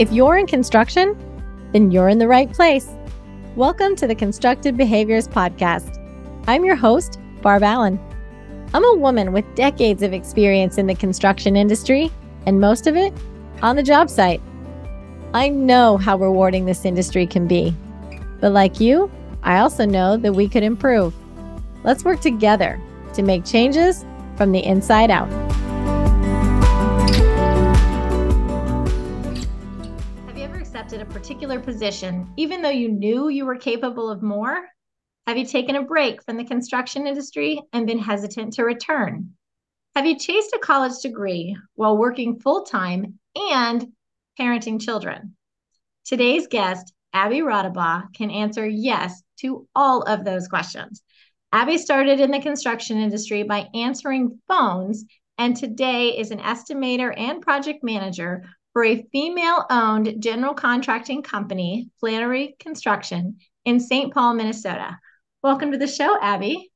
If you're in construction, then you're in the right place. Welcome to the Constructive Behaviors Podcast. I'm your host, Barb Allen. I'm a woman with decades of experience in the construction industry, and most of it on the job site. I know how rewarding this industry can be. But like you, I also know that we could improve. Let's work together to make changes from the inside out. Accepted a particular position, even though you knew you were capable of more? Have you taken a break from the construction industry and been hesitant to return? Have you chased a college degree while working full time and parenting children? Today's guest, Abbie Raudabaugh, can answer yes to all of those questions. Abbie started in the construction industry by answering phones and today is an estimator and project manager for a female owned general contracting company, Flannery Construction, in St. Paul, Minnesota. Welcome to the show, Abbie.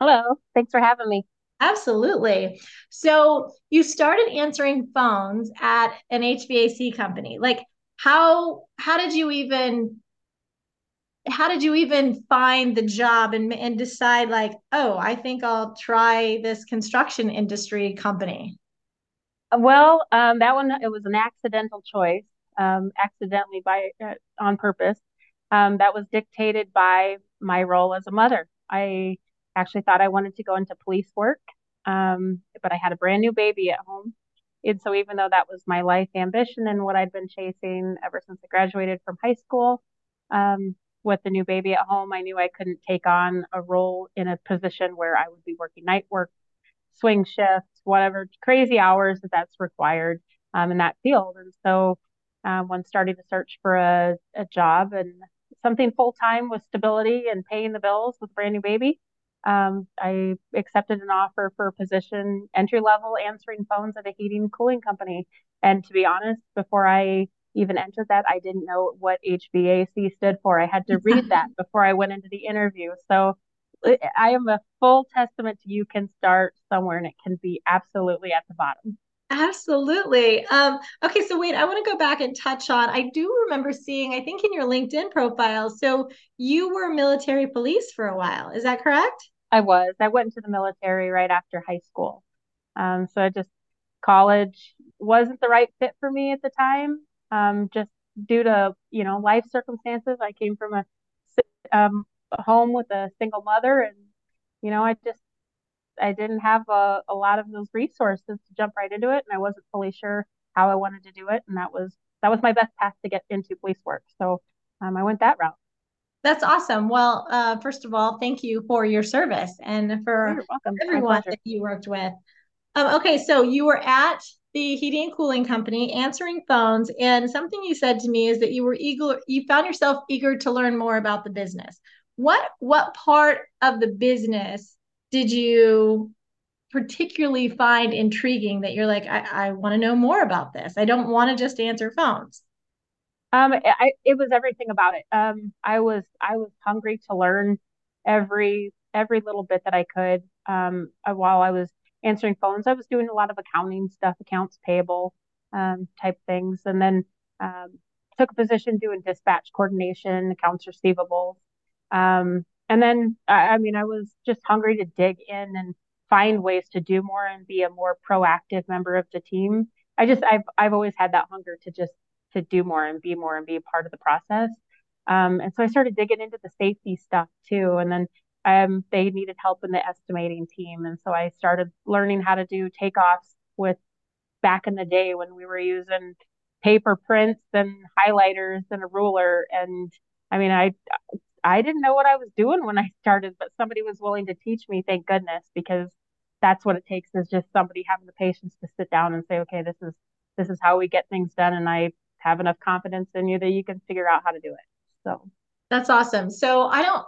Hello. Thanks for having me. Absolutely. So, you started answering phones at an HVAC company. Like how how did you even how did you even find the job and and decide like, "Oh, I think I'll try this construction industry company?" Well, um, that one it was an accidental choice, um, accidentally by uh, on purpose. Um, that was dictated by my role as a mother. I actually thought I wanted to go into police work, um, but I had a brand new baby at home, and so even though that was my life ambition and what I'd been chasing ever since I graduated from high school, um, with the new baby at home, I knew I couldn't take on a role in a position where I would be working night work swing shifts, whatever crazy hours that that's required um, in that field. And so um, when starting to search for a, a job and something full time with stability and paying the bills with a brand new baby, um, I accepted an offer for a position entry level answering phones at a heating cooling company. And to be honest, before I even entered that, I didn't know what HVAC stood for. I had to read that before I went into the interview. So I am a full testament to you can start somewhere and it can be absolutely at the bottom. Absolutely. Um, okay, so wait, I want to go back and touch on. I do remember seeing, I think, in your LinkedIn profile. So you were military police for a while. Is that correct? I was. I went into the military right after high school. Um, so I just college wasn't the right fit for me at the time. Um, just due to you know life circumstances. I came from a um, home with a single mother. And you know i just i didn't have a, a lot of those resources to jump right into it. And i wasn't fully sure how i wanted to do it. And that was that was my best path to get into police work. So um, i went that route. That's awesome. Well uh, first of all thank you for your service and for everyone that you worked with. Um, okay so you were at the heating and cooling company answering phones. And something you said to me is that you were eager you found yourself eager to learn more about the business what what part of the business did you particularly find intriguing that you're like i, I want to know more about this. I don't want to just answer phones. Um I, it was everything about it. Um i was i was hungry to learn every every little bit that i could. Um while i was answering phones i was doing a lot of accounting stuff accounts payable um type things. And then um took a position doing dispatch coordination accounts receivable um, and then, I, I mean, I was just hungry to dig in and find ways to do more and be a more proactive member of the team. I just, I've, I've always had that hunger to just to do more and be more and be a part of the process. Um, and so I started digging into the safety stuff too. And then um, they needed help in the estimating team. And so I started learning how to do takeoffs with back in the day when we were using paper prints and highlighters and a ruler. And I mean, I I didn't know what I was doing when I started, but somebody was willing to teach me, thank goodness, because that's what it takes is just somebody having the patience to sit down and say, okay, this is this is how we get things done and I have enough confidence in you that you can figure out how to do it. So that's awesome. So I don't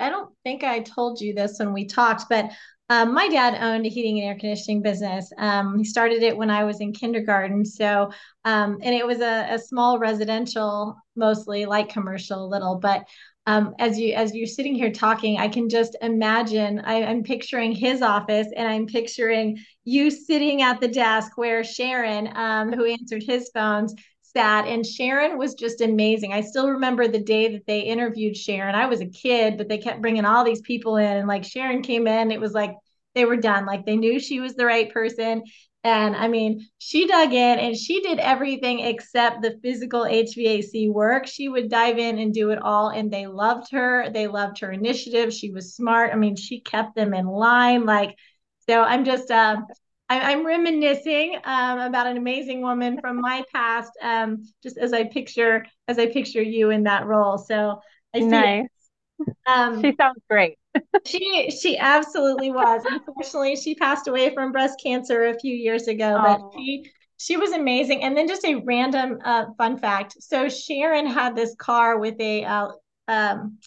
I don't think I told you this when we talked, but um, my dad owned a heating and air conditioning business. Um, he started it when I was in kindergarten. So, um, and it was a, a, small residential, mostly like commercial, little. But um, as you as you're sitting here talking, I can just imagine. I, I'm picturing his office, and I'm picturing you sitting at the desk where Sharon, um, who answered his phones, sat and Sharon was just amazing. I still remember the day that they interviewed Sharon. I was a kid, but they kept bringing all these people in and like Sharon came in, it was like they were done. Like they knew she was the right person. And I mean, she dug in and she did everything except the physical HVAC work. She would dive in and do it all. And they loved her. They loved her initiative. She was smart. I mean, she kept them in line. Like, so I'm just, uh, I, am reminiscing um, about an amazing woman from my past, um, just as I picture as I picture you in that role. So I see. Nice. Um, she sounds great. She she absolutely was. Unfortunately, she passed away from breast cancer a few years ago, oh. but she she was amazing. And then just a random uh, fun fact. So Sharon had this car with a uh, um,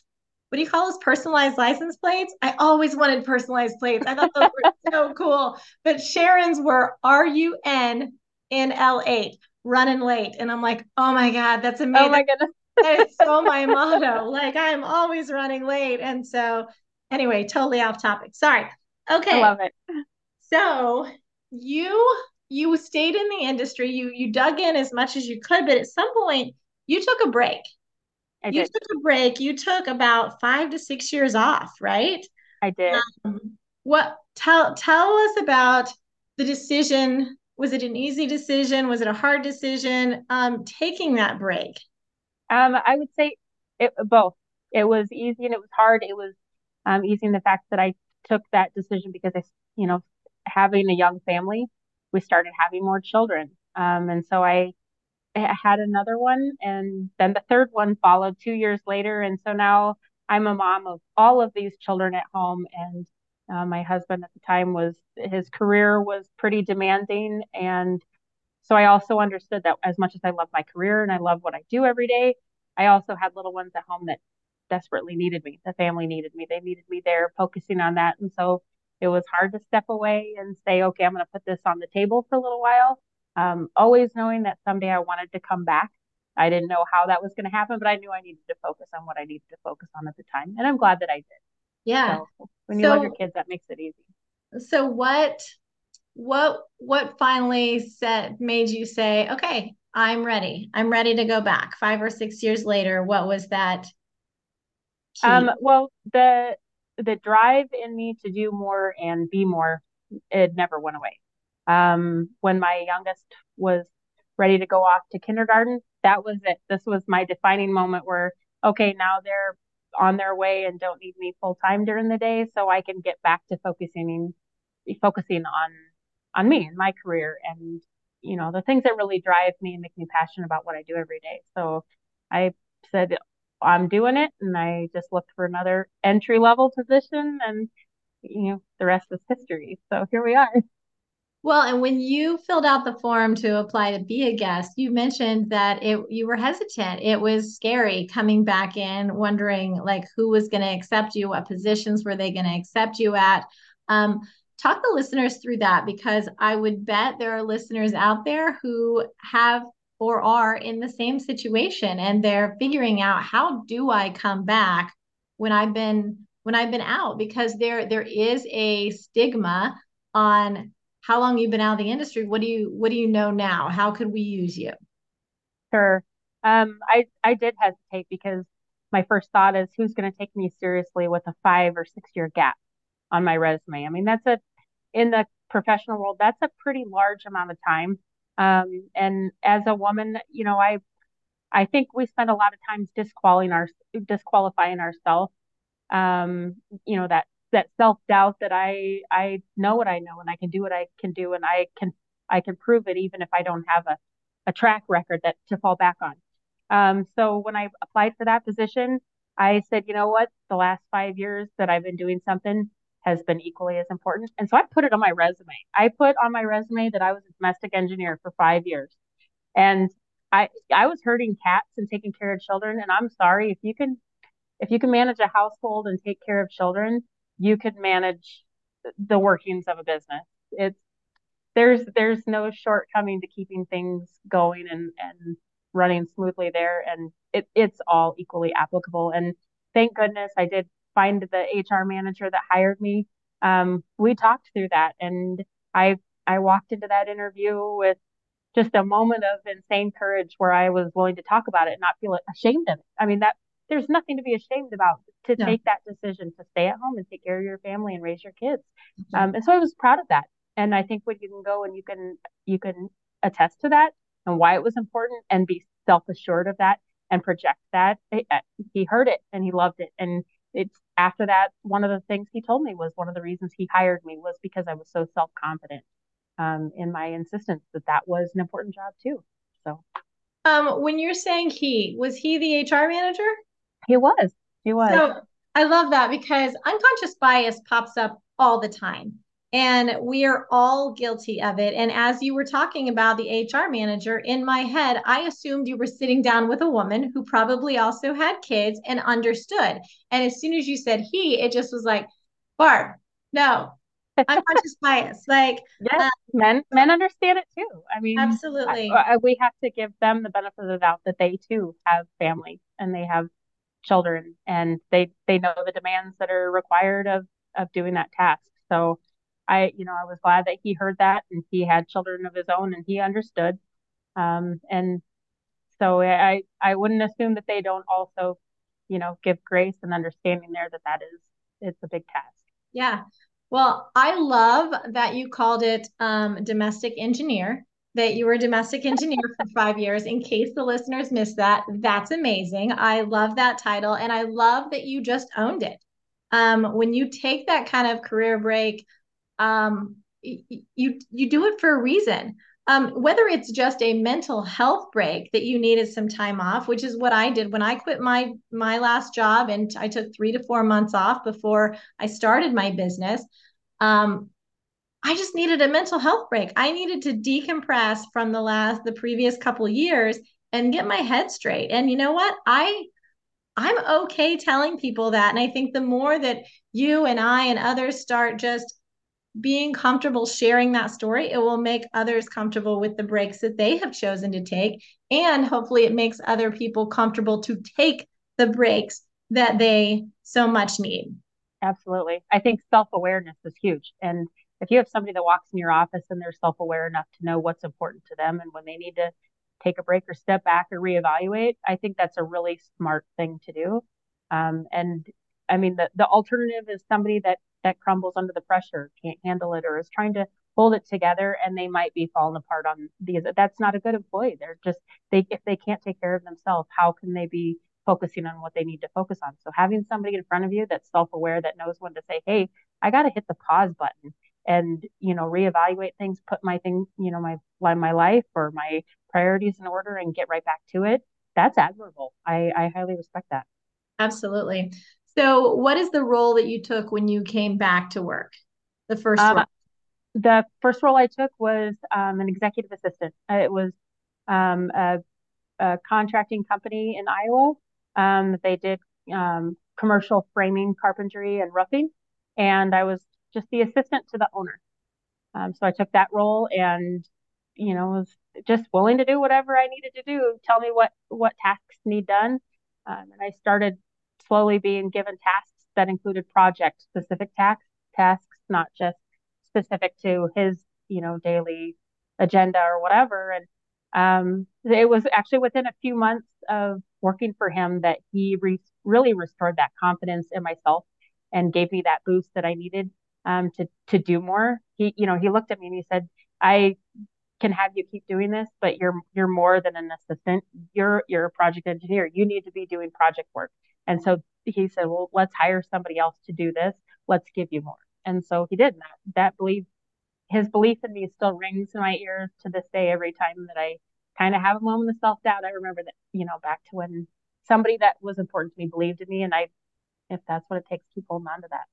what do you call those personalized license plates? I always wanted personalized plates. I thought those were so cool. But Sharon's were R U N N L 8, running late. And I'm like, oh my God, that's amazing. Oh my goodness. It's so my motto. Like I'm always running late. And so anyway, totally off topic. Sorry. Okay. I love it. So you you stayed in the industry, you you dug in as much as you could, but at some point you took a break. I you did. took a break. You took about five to six years off, right? I did. Um, what tell tell us about the decision? Was it an easy decision? Was it a hard decision? Um, taking that break. Um, I would say it, both. It was easy and it was hard. It was um, easy the fact that I took that decision because I, you know, having a young family, we started having more children. Um, and so I had another one and then the third one followed two years later. And so now i'm a mom of all of these children at home. And uh, my husband at the time was his career was pretty demanding. And so i also understood that as much as i love my career and i love what i do every day i also had little ones at home that desperately needed me the family needed me they needed me there focusing on that and so it was hard to step away and say okay i'm going to put this on the table for a little while um, always knowing that someday I wanted to come back. I didn't know how that was going to happen, but I knew I needed to focus on what I needed to focus on at the time. And I'm glad that I did. Yeah. So when you so, love your kids, that makes it easy. So what what what finally said made you say, okay, I'm ready. I'm ready to go back. Five or six years later, what was that? Um, well, the the drive in me to do more and be more, it never went away. Um, when my youngest was ready to go off to kindergarten, that was it. This was my defining moment where, okay, now they're on their way and don't need me full time during the day, so I can get back to focusing focusing on on me and my career and you know the things that really drive me and make me passionate about what I do every day. So I said I'm doing it, and I just looked for another entry level position, and you know the rest is history. So here we are. Well, and when you filled out the form to apply to be a guest, you mentioned that it you were hesitant. It was scary coming back in, wondering like who was going to accept you, what positions were they going to accept you at. Um, talk the listeners through that because I would bet there are listeners out there who have or are in the same situation and they're figuring out how do I come back when I've been when I've been out because there there is a stigma on how long you've been out of the industry. What do you what do you know now? How could we use you? Sure. Um, I I did hesitate because my first thought is who's going to take me seriously with a five or six year gap on my resume. I mean, that's a in the professional world, that's a pretty large amount of time. Um, and as a woman, you know, I I think we spend a lot of times disqualifying our disqualifying ourselves. Um, you know, that that self doubt that I I know what I know and I can do what I can do and I can I can prove it even if I don't have a, a track record that to fall back on. Um, so when I applied for that position, I said, you know what, the last five years that I've been doing something has been equally as important. And so I put it on my resume. I put on my resume that I was a domestic engineer for five years. And I I was herding cats and taking care of children. And I'm sorry if you can if you can manage a household and take care of children, you could manage the workings of a business. It's there's there's no shortcoming to keeping things going and and running smoothly there and it, it's all equally applicable and thank goodness i did find the hr manager that hired me um, we talked through that and i i walked into that interview with just a moment of insane courage where I was willing to talk about it and not feel ashamed of it. I mean, that there's nothing to be ashamed about to no. take that decision to stay at home and take care of your family and raise your kids. Mm-hmm. Um, and so I was proud of that. And I think when you can go and you can you can attest to that and why it was important and be self assured of that and project that. It, uh, he heard it and he loved it. And it's after that, one of the things he told me was one of the reasons he hired me was because I was so self confident um, in my insistence that that was an important job too. So, um, when you're saying he, was he the HR manager? He was. He was. So I love that because unconscious bias pops up all the time. And we are all guilty of it. And as you were talking about the HR manager, in my head, I assumed you were sitting down with a woman who probably also had kids and understood. And as soon as you said he, it just was like, Barb, no, unconscious bias. Like, yes, um, men men understand it too. I mean, absolutely. I, I, we have to give them the benefit of the doubt that they too have family and they have children and they they know the demands that are required of of doing that task. So I, you know, I was glad that he heard that and he had children of his own and he understood. Um, and so I, I wouldn't assume that they don't also, you know, give grace and understanding there that that is, it's a big task. Yeah. Well, I love that you called it um, domestic engineer, that you were a domestic engineer for five years. In case the listeners missed that, that's amazing. I love that title. And I love that you just owned it. Um, when you take that kind of career break, um, you you do it for a reason. Um, whether it's just a mental health break that you needed some time off, which is what I did when I quit my my last job, and I took three to four months off before I started my business. Um, I just needed a mental health break. I needed to decompress from the last the previous couple years and get my head straight. And you know what? I I'm okay telling people that. And I think the more that you and I and others start just being comfortable sharing that story, it will make others comfortable with the breaks that they have chosen to take. And hopefully, it makes other people comfortable to take the breaks that they so much need. Absolutely. I think self awareness is huge. And if you have somebody that walks in your office and they're self aware enough to know what's important to them and when they need to take a break or step back or reevaluate, I think that's a really smart thing to do. Um, and I mean, the, the alternative is somebody that that crumbles under the pressure, can't handle it, or is trying to hold it together, and they might be falling apart on these. That's not a good employee. They're just they if they can't take care of themselves, how can they be focusing on what they need to focus on? So having somebody in front of you that's self-aware, that knows when to say, "Hey, I got to hit the pause button." and you know reevaluate things put my thing you know my my life or my priorities in order and get right back to it that's admirable i i highly respect that absolutely so, what is the role that you took when you came back to work? The first role? The first role I took was um, an executive assistant. Uh, it was um, a, a, contracting company in Iowa. Um, they did um, commercial framing, carpentry, and roofing, and I was just the assistant to the owner. Um, so I took that role and you know was just willing to do whatever I needed to do. Tell me what what tasks need done, um, and I started slowly being given tasks that included project specific tax tasks, not just specific to his, you know, daily agenda or whatever. And um, it was actually within a few months of working for him that he re- really restored that confidence in myself and gave me that boost that I needed um, to to do more. He, you know, he looked at me and he said, "I can have you keep doing this, but you're you're more than an assistant. You're you're a project engineer. You need to be doing project work. And so he said, well, let's hire somebody else to do this. Let's give you more. And so he did. And that, that belief, his belief in me still rings in my ears to this day. Every time that I kind of have a moment of self doubt, I remember that, you know, back to when somebody that was important to me believed in me. And I, if that's what it takes, keep holding on to that.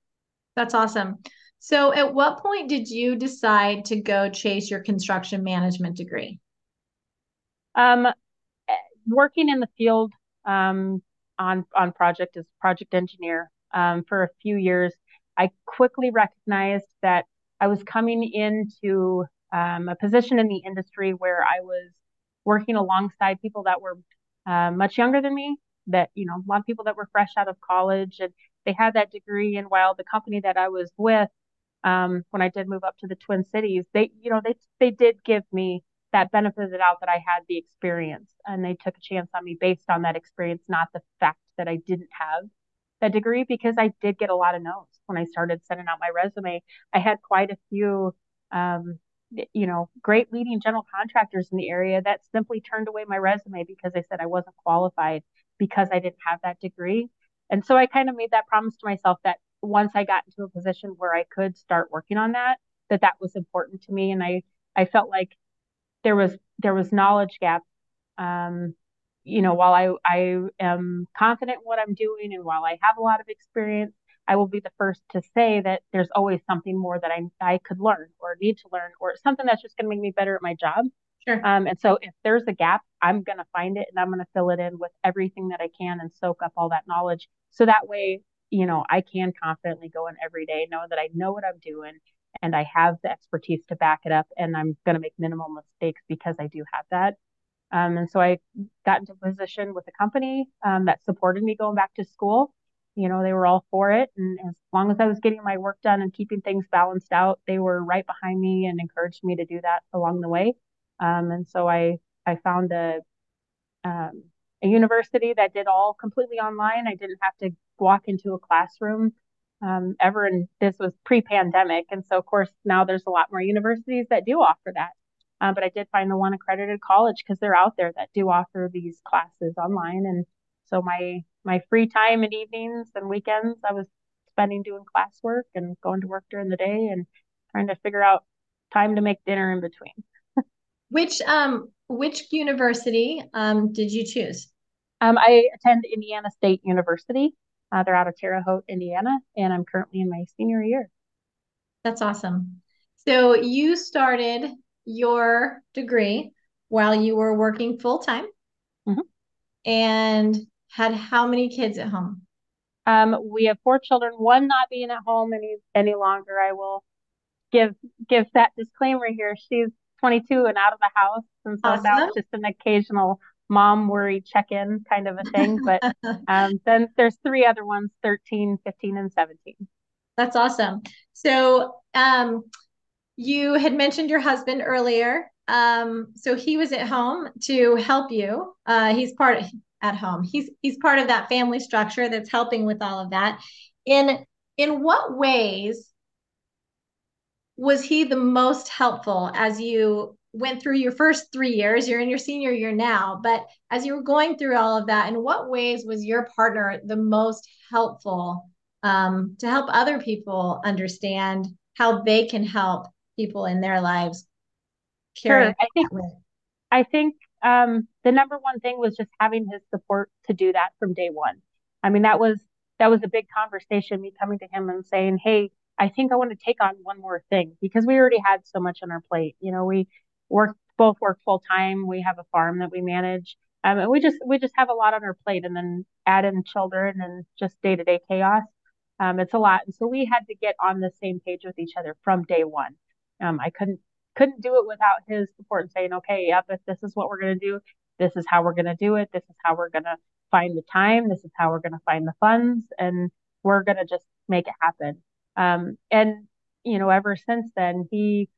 That's awesome. So, at what point did you decide to go chase your construction management degree? Um, eh, working in the field um, on on project as project engineer um, for a few years, I quickly recognized that I was coming into um, a position in the industry where I was working alongside people that were uh, much younger than me. That you know, a lot of people that were fresh out of college and they had that degree. And while the company that I was with, um, when I did move up to the Twin Cities, they you know they they did give me that benefited out that I had the experience and they took a chance on me based on that experience, not the fact that I didn't have that degree because I did get a lot of no's when I started sending out my resume. I had quite a few, um, you know, great leading general contractors in the area that simply turned away my resume because they said I wasn't qualified because I didn't have that degree. And so I kind of made that promise to myself that once I got into a position where I could start working on that, that that was important to me. And I, I felt like there was, there was knowledge gap. Um, you know, while I, I am confident in what I'm doing and while I have a lot of experience, I will be the first to say that there's always something more that I, I could learn or need to learn or something that's just going to make me better at my job. Sure. Um, and so if there's a gap, I'm going to find it and I'm going to fill it in with everything that I can and soak up all that knowledge. So that way, you know, I can confidently go in every day, know that I know what I'm doing and I have the expertise to back it up and I'm going to make minimal mistakes because I do have that. Um, and so I got into position with a company um, that supported me going back to school. You know, they were all for it. And as long as I was getting my work done and keeping things balanced out, they were right behind me and encouraged me to do that along the way. Um, and so I, I found a, um, a university that did all completely online. I didn't have to walk into a classroom um, ever. And this was pre pandemic. And so, of course, now there's a lot more universities that do offer that. Um, but I did find the one accredited college because they're out there that do offer these classes online. And so my my free time and evenings and weekends, I was spending doing classwork and going to work during the day and trying to figure out time to make dinner in between. which um which university um did you choose? Um, I attend Indiana State University. Uh, they're out of Terre Haute, Indiana, and I'm currently in my senior year. That's awesome. So you started your degree while you were working full time mm-hmm. and had how many kids at home? Um, we have four children, one not being at home any any longer. I will give give that disclaimer here. She's 22 and out of the house, and so awesome. now it's just an occasional mom worry check-in kind of a thing. But um, then there's three other ones, 13, 15, and 17. That's awesome. So um, you had mentioned your husband earlier. Um, so he was at home to help you. Uh, he's part of, at home. He's he's part of that family structure that's helping with all of that. In in what ways was he the most helpful as you went through your first three years? You're in your senior year now, but as you were going through all of that, in what ways was your partner the most helpful um, to help other people understand how they can help people in their lives sure i think i think um, the number one thing was just having his support to do that from day one i mean that was that was a big conversation me coming to him and saying hey i think i want to take on one more thing because we already had so much on our plate you know we work both work full time we have a farm that we manage. Um, and we just we just have a lot on our plate and then add in children and just day-to-day chaos. Um, it's a lot. And so we had to get on the same page with each other from day one. Um, I couldn't couldn't do it without his support and saying, okay, yep, if this is what we're gonna do, this is how we're gonna do it, this is how we're gonna find the time, this is how we're gonna find the funds, and we're gonna just make it happen. Um, and you know, ever since then, he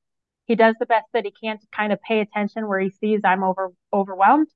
he does the best that he can to kind of pay attention where he sees I'm over overwhelmed.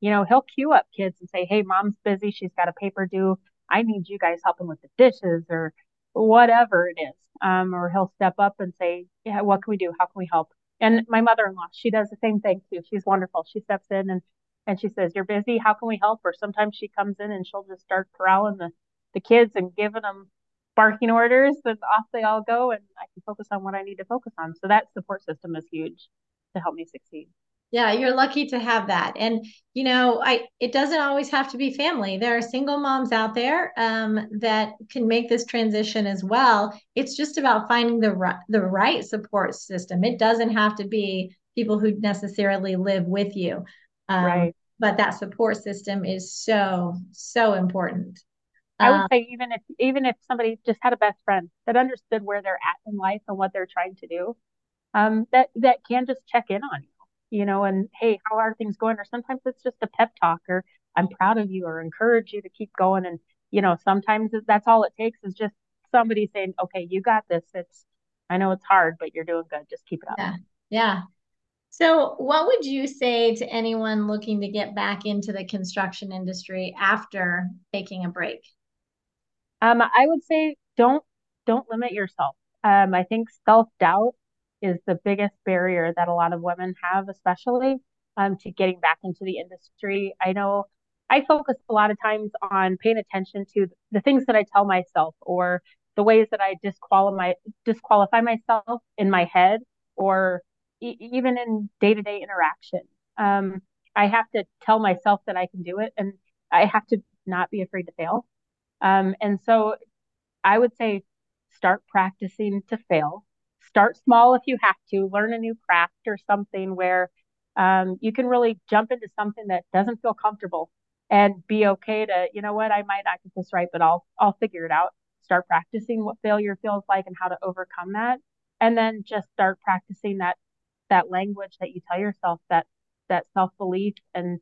You know, he'll cue up kids and say, "Hey, mom's busy. She's got a paper due. I need you guys helping with the dishes or whatever it is." Um, or he'll step up and say, "Yeah, what can we do? How can we help?" And my mother-in-law, she does the same thing too. She's wonderful. She steps in and and she says, "You're busy. How can we help?" Or sometimes she comes in and she'll just start corralling the the kids and giving them barking orders, and off they all go, and I can focus on what I need to focus on. So that support system is huge to help me succeed. Yeah you're lucky to have that. And you know i it doesn't always have to be family. There are single moms out there um, that can make this transition as well. It's just about finding the right the right support system. It doesn't have to be people who necessarily live with you. Um, right. but that support system is so so important I would um, say even if even if somebody just had a best friend that understood where they're at in life and what they're trying to do, um, that that can just check in on you you know, and hey, how are things going? Or sometimes it's just a pep talk or I'm proud of you or encourage you to keep going. And, you know, sometimes that's all it takes is just somebody saying, okay, you got this. It's, I know it's hard, but you're doing good. Just keep it up. Yeah. Yeah. So, what would you say to anyone looking to get back into the construction industry after taking a break? Um, I would say don't don't limit yourself. Um, I think self-doubt is the biggest barrier that a lot of women have, especially um, to getting back into the industry. I know I focus a lot of times on paying attention to the things that I tell myself or the ways that I disqualify disqualify myself in my head or e- even in day to day interaction. Um, I have to tell myself that I can do it, and I have to not be afraid to fail. Um, and so, I would say start practicing to fail. Start small if you have to. Learn a new craft or something where um, you can really jump into something that doesn't feel comfortable and be okay to, you know what, I might not get this right, but I'll I'll figure it out. Start practicing what failure feels like and how to overcome that. And then just start practicing that that language that you tell yourself that that self-belief and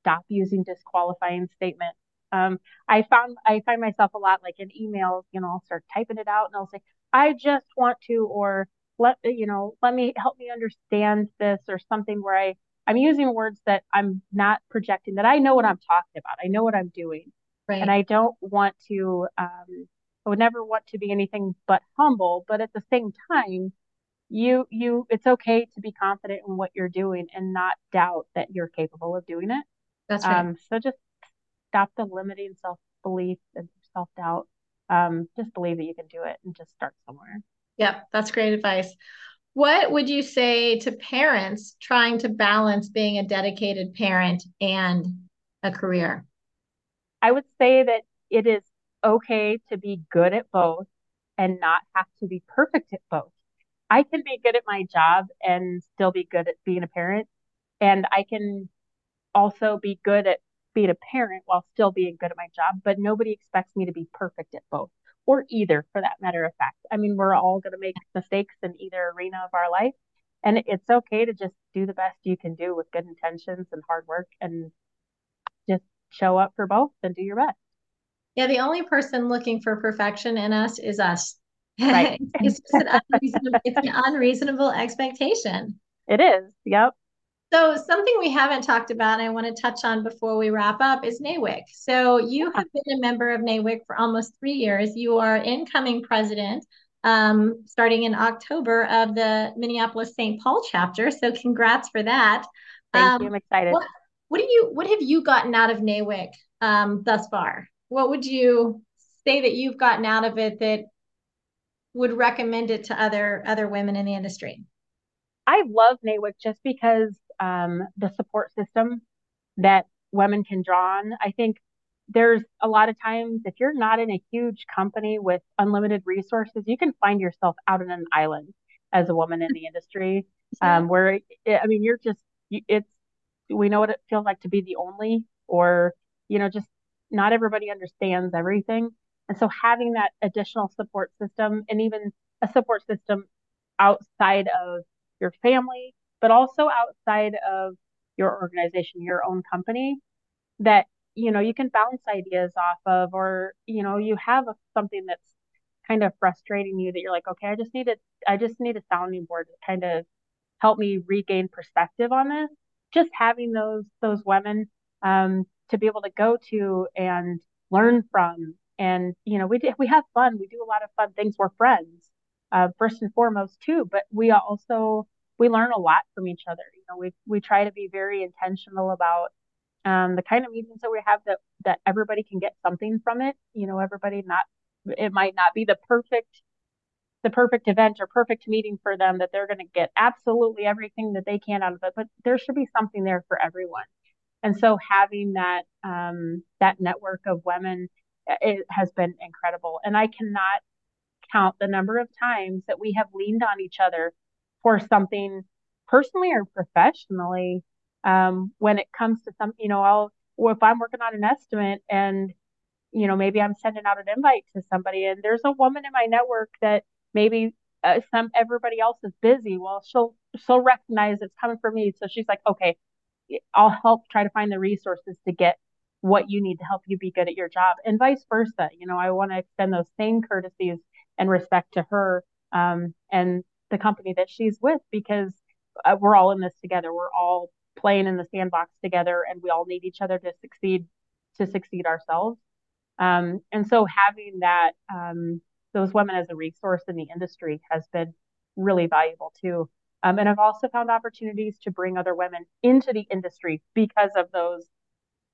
stop using disqualifying statements. Um, I found I find myself a lot like in emails, you know, I'll start typing it out and I'll say, I just want to, or let you know, let me help me understand this or something where I I'm using words that I'm not projecting that I know what I'm talking about. I know what I'm doing. Right. And I don't want to um I would never want to be anything but humble, but at the same time, you you it's okay to be confident in what you're doing and not doubt that you're capable of doing it. That's right. Um so just stop the limiting self belief and self doubt. Um, just believe that you can do it and just start somewhere. Yep, that's great advice. What would you say to parents trying to balance being a dedicated parent and a career? I would say that it is okay to be good at both and not have to be perfect at both. I can be good at my job and still be good at being a parent. And I can also be good at being a parent while still being good at my job, but nobody expects me to be perfect at both or either for that matter of fact. I mean, we're all going to make mistakes in either arena of our life. And it's okay to just do the best you can do with good intentions and hard work and just show up for both and do your best. Yeah, the only person looking for perfection in us is us. Right. it's, an it's an unreasonable expectation. It is. Yep. So something we haven't talked about and I want to touch on before we wrap up is NAWIC. So you have been a member of NAWIC for almost three years. You are incoming president um, starting in October of the Minneapolis St. Paul chapter. So congrats for that. Thank um, you. I'm excited. What, what, do you what have you gotten out of NAWIC um, thus far? What would you say that you've gotten out of it that would recommend it to other other women in the industry? I love NAWIC just because um, the support system that women can draw on. I think there's a lot of times if you're not in a huge company with unlimited resources, you can find yourself out on an island as a woman in the industry, um, where I mean you're just it's we know what it feels like to be the only, or you know just not everybody understands everything, and so having that additional support system and even a support system outside of your family but also outside of your organization, your own company that, you know, you can bounce ideas off of, or, you know, you have something that's kind of frustrating you that you're like, okay, I just need a, I just need a sounding board to kind of help me regain perspective on this. Just having those, those women, um, to be able to go to and learn from. And, you know, we, do, we have fun. We do a lot of fun things. We're friends, uh, first and foremost too, but we also, we learn a lot from each other. You know, we we try to be very intentional about um, the kind of meetings that we have that that everybody can get something from it. You know, everybody not it might not be the perfect the perfect event or perfect meeting for them that they're going to get absolutely everything that they can out of it, but there should be something there for everyone. And so having that um, that network of women it has been incredible. And I cannot count the number of times that we have leaned on each other for something personally or professionally um, when it comes to some you know i'll if i'm working on an estimate and you know maybe i'm sending out an invite to somebody and there's a woman in my network that maybe uh, some everybody else is busy well she'll she'll recognize it's coming from me. So she's like okay i'll help try to find the resources to get what you need to help you be good at your job. And vice versa you know i want to extend those same courtesies and respect to her um, and the company that she's with because uh, we're all in this together. We're all playing in the sandbox together, and we all need each other to succeed to succeed ourselves. Um, and so having that um, those women as a resource in the industry has been really valuable too. Um, and I've also found opportunities to bring other women into the industry because of those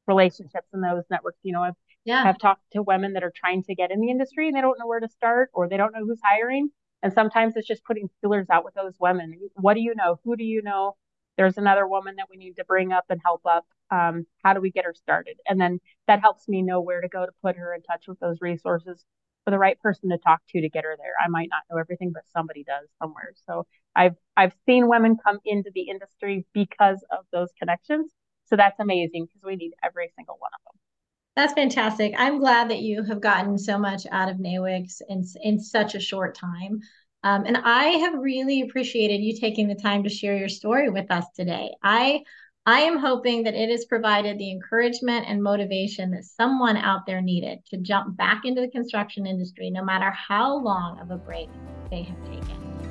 relationships and those networks. You know, I've, yeah. I've talked to women that are trying to get in the industry and they don't know where to start or they don't know who's hiring. And sometimes it's just putting feelers out with those women. What do you know? Who do you know? There's another woman that we need to bring up and help up. Um, how do we get her started? And then that helps me know where to go to put her in touch with those resources for the right person to talk to to get her there. I might not know everything, but somebody does somewhere. So I've I've seen women come into the industry because of those connections. So that's amazing because we need every single one of them. That's fantastic. I'm glad that you have gotten so much out of NAWICS in, in such a short time. Um, and I have really appreciated you taking the time to share your story with us today. I I am hoping that it has provided the encouragement and motivation that someone out there needed to jump back into the construction industry, no matter how long of a break they have taken.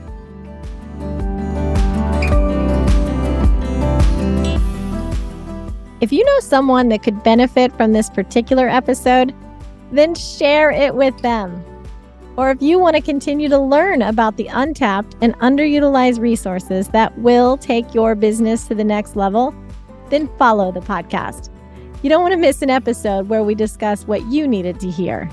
If you know someone that could benefit from this particular episode, then share it with them. Or if you want to continue to learn about the untapped and underutilized resources that will take your business to the next level, then follow the podcast. You don't want to miss an episode where we discuss what you needed to hear.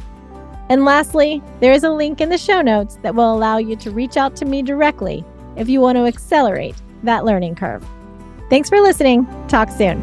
And lastly, there is a link in the show notes that will allow you to reach out to me directly if you want to accelerate that learning curve. Thanks for listening. Talk soon.